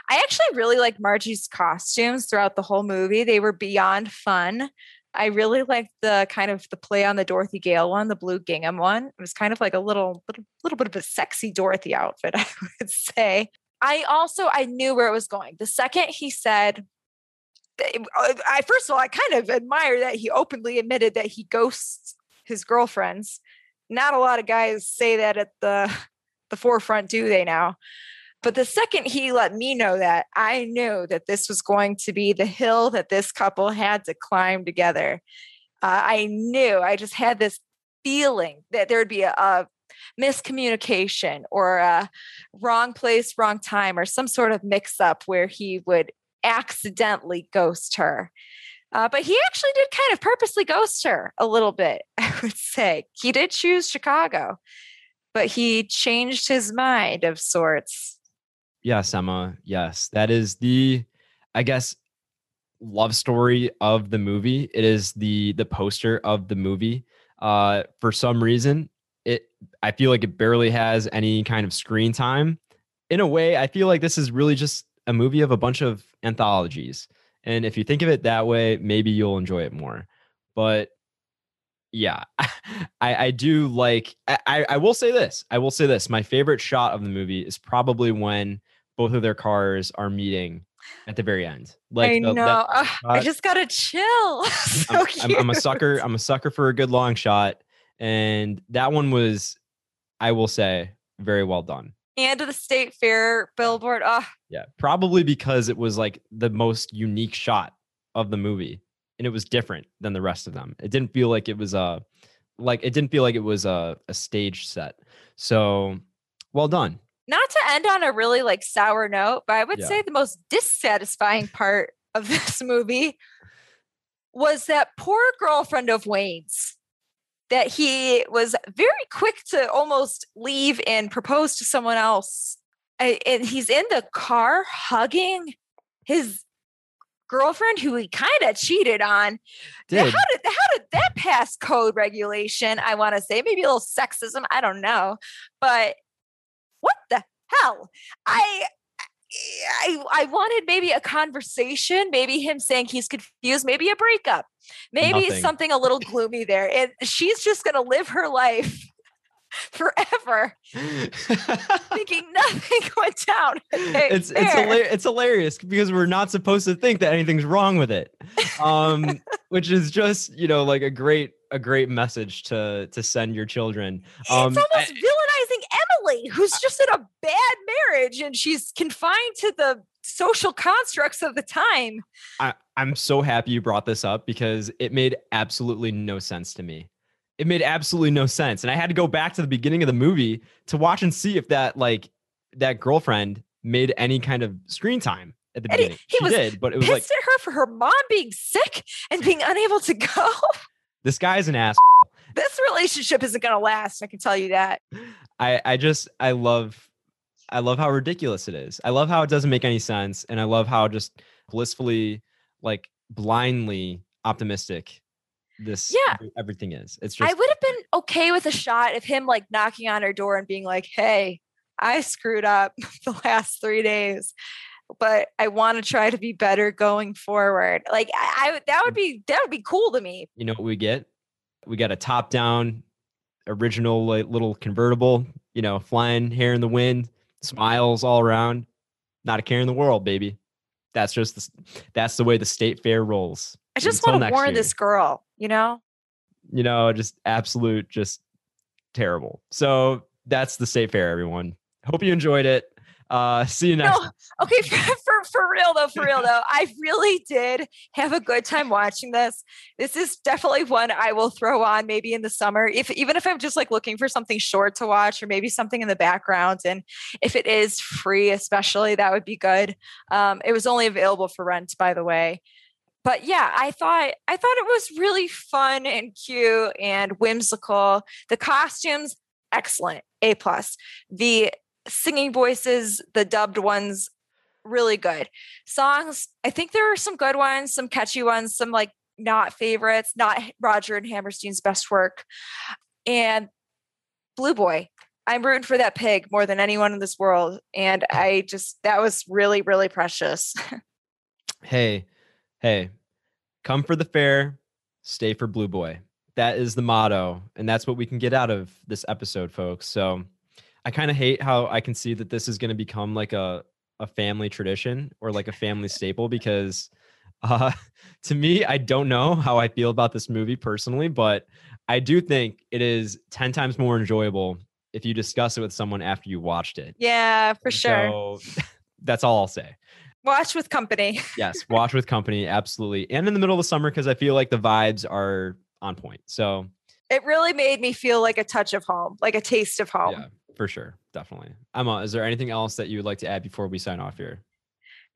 [SPEAKER 3] I actually really like Margie's costumes throughout the whole movie. They were beyond fun. I really liked the kind of the play on the Dorothy Gale one, the blue gingham one. It was kind of like a little, little, little bit of a sexy Dorothy outfit, I would say. I also I knew where it was going. The second he said uh, I first of all, I kind of admire that he openly admitted that he ghosts his girlfriends. Not a lot of guys say that at the the forefront, do they now? But the second he let me know that, I knew that this was going to be the hill that this couple had to climb together. Uh, I knew, I just had this feeling that there would be a, a miscommunication or a wrong place, wrong time, or some sort of mix up where he would accidentally ghost her. Uh, but he actually did kind of purposely ghost her a little bit, I would say. He did choose Chicago, but he changed his mind of sorts.
[SPEAKER 2] Yes, Emma. Yes. That is the, I guess, love story of the movie. It is the the poster of the movie. Uh, for some reason, it I feel like it barely has any kind of screen time. In a way, I feel like this is really just a movie of a bunch of anthologies. And if you think of it that way, maybe you'll enjoy it more. But yeah, I, I do like, I, I will say this. I will say this. My favorite shot of the movie is probably when both of their cars are meeting at the very end.
[SPEAKER 3] Like I the, know, uh, I just got to chill. so
[SPEAKER 2] I'm, I'm, I'm, a sucker. I'm a sucker for a good long shot, and that one was, I will say, very well done
[SPEAKER 3] and the state fair billboard. Oh.
[SPEAKER 2] Yeah, probably because it was like the most unique shot of the movie and it was different than the rest of them. It didn't feel like it was a like it didn't feel like it was a, a stage set. So well done.
[SPEAKER 3] Not to end on a really like sour note, but I would yeah. say the most dissatisfying part of this movie was that poor girlfriend of Wayne's that he was very quick to almost leave and propose to someone else. And he's in the car hugging his girlfriend who he kind of cheated on. Did. How did how did that pass code regulation? I want to say maybe a little sexism. I don't know, but what the hell? I I, I wanted maybe a conversation, maybe him saying he's confused, maybe a breakup, maybe Nothing. something a little gloomy there. And she's just going to live her life forever thinking nothing went down.
[SPEAKER 2] it's it's, it's hilarious because we're not supposed to think that anything's wrong with it. Um, which is just, you know, like a great a great message to to send your children.
[SPEAKER 3] Um, it's almost I, villainizing Emily, who's just in a bad marriage and she's confined to the social constructs of the time.
[SPEAKER 2] I, I'm so happy you brought this up because it made absolutely no sense to me. It made absolutely no sense. And I had to go back to the beginning of the movie to watch and see if that like that girlfriend made any kind of screen time at the beginning. He, he she did, but it was like
[SPEAKER 3] at her for her mom being sick and being unable to go.
[SPEAKER 2] This guy's an ass.
[SPEAKER 3] This relationship isn't going to last. I can tell you that.
[SPEAKER 2] I I just I love I love how ridiculous it is. I love how it doesn't make any sense, and I love how just blissfully, like blindly optimistic this yeah everything is. It's just
[SPEAKER 3] I would have been okay with a shot of him like knocking on her door and being like, "Hey, I screwed up the last three days, but I want to try to be better going forward. Like I, I that would mm. be that would be cool to me.
[SPEAKER 2] You know what we get? We got a top down original like, little convertible, you know, flying hair in the wind, smiles all around, not a care in the world, baby. That's just the, that's the way the state fair rolls.
[SPEAKER 3] I just want to warn year. this girl, you know?
[SPEAKER 2] You know, just absolute, just terrible. So that's the state fair, everyone. Hope you enjoyed it. Uh, see you next. No,
[SPEAKER 3] okay, for, for, for real though, for real though, I really did have a good time watching this. This is definitely one I will throw on maybe in the summer, if even if I'm just like looking for something short to watch or maybe something in the background. And if it is free, especially, that would be good. Um, it was only available for rent, by the way but yeah, I thought I thought it was really fun and cute and whimsical. The costumes, excellent, a plus. The singing voices, the dubbed ones, really good. Songs, I think there are some good ones, some catchy ones, some like not favorites, not Roger and Hammerstein's best work. And Blue Boy, I'm rooting for that pig more than anyone in this world. And I just, that was really, really precious.
[SPEAKER 2] hey, hey, come for the fair, stay for Blue Boy. That is the motto. And that's what we can get out of this episode, folks. So, I kind of hate how I can see that this is going to become like a a family tradition or like a family staple because uh to me I don't know how I feel about this movie personally, but I do think it is 10 times more enjoyable if you discuss it with someone after you watched it.
[SPEAKER 3] Yeah, for sure.
[SPEAKER 2] So that's all I'll say.
[SPEAKER 3] Watch with company.
[SPEAKER 2] yes, watch with company, absolutely. And in the middle of the summer because I feel like the vibes are on point. So
[SPEAKER 3] it really made me feel like a touch of home, like a taste of home.
[SPEAKER 2] Yeah for sure. Definitely. Emma, is there anything else that you would like to add before we sign off here?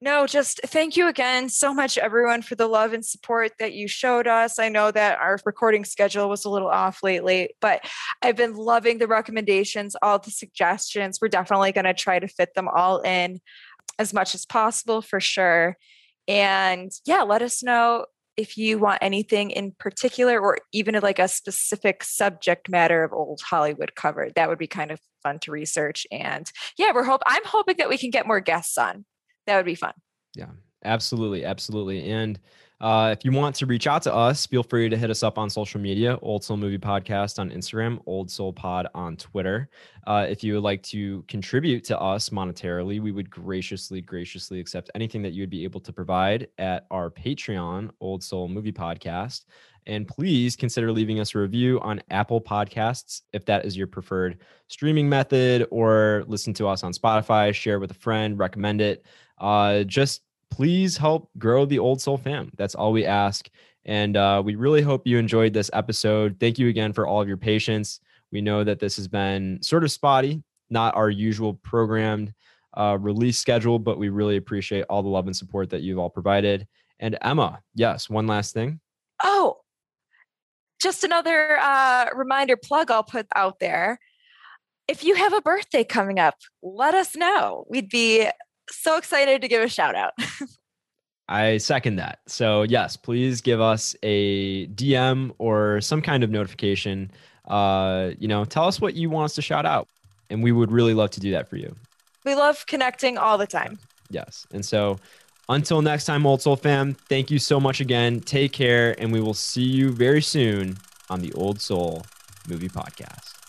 [SPEAKER 3] No, just thank you again so much, everyone, for the love and support that you showed us. I know that our recording schedule was a little off lately, but I've been loving the recommendations, all the suggestions. We're definitely going to try to fit them all in as much as possible for sure. And yeah, let us know if you want anything in particular or even like a specific subject matter of old Hollywood covered, that would be kind of fun to research. And yeah, we're hope I'm hoping that we can get more guests on. That would be fun.
[SPEAKER 2] Yeah, absolutely, absolutely. And uh, if you want to reach out to us, feel free to hit us up on social media, Old Soul Movie Podcast on Instagram, Old Soul Pod on Twitter. Uh, if you would like to contribute to us monetarily, we would graciously, graciously accept anything that you would be able to provide at our Patreon, Old Soul Movie Podcast. And please consider leaving us a review on Apple Podcasts if that is your preferred streaming method, or listen to us on Spotify, share with a friend, recommend it. Uh, just please help grow the Old Soul fam. That's all we ask. And uh, we really hope you enjoyed this episode. Thank you again for all of your patience. We know that this has been sort of spotty, not our usual programmed uh, release schedule, but we really appreciate all the love and support that you've all provided. And Emma, yes, one last thing.
[SPEAKER 3] Oh, just another uh, reminder plug I'll put out there. If you have a birthday coming up, let us know. We'd be so excited to give a shout out.
[SPEAKER 2] I second that. So, yes, please give us a DM or some kind of notification. Uh, you know, tell us what you want us to shout out. And we would really love to do that for you.
[SPEAKER 3] We love connecting all the time.
[SPEAKER 2] Yes. And so, until next time, Old Soul fam, thank you so much again. Take care, and we will see you very soon on the Old Soul Movie Podcast.